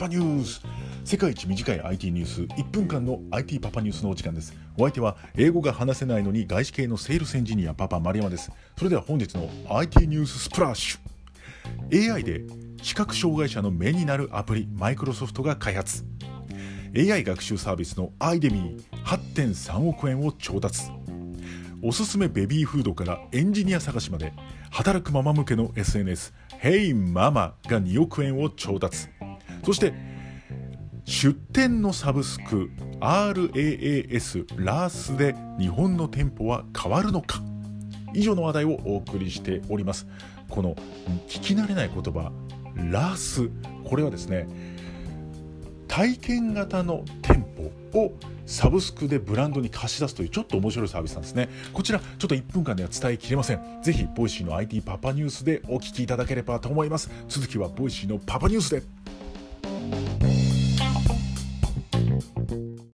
パニュース。世界一短い IT ニュース。1分間の IT パパニュースのお時間です。お相手は英語が話せないのに外資系のセールスエンジニアパパ丸山です。それでは本日の IT ニューススプラッシュ。AI で視覚障害者の目になるアプリマイクロソフトが開発。AI 学習サービスのアイデミー8.3億円を調達。おすすめベビーフードからエンジニア探しまで働くママ向けの SNS「Hey ママ」が2億円を調達。そして出店のサブスク RAAS ラースで日本の店舗は変わるのか。以上の話題をお送りしております。この聞き慣れない言葉ラース。これはですね体験型の店舗をサブスクでブランドに貸し出すというちょっと面白いサービスなんですね。こちらちょっと1分間では伝えきれません。ぜひボイシーの IT パパニュースでお聞きいただければと思います。続きは Voicy のパパニュースで。thank you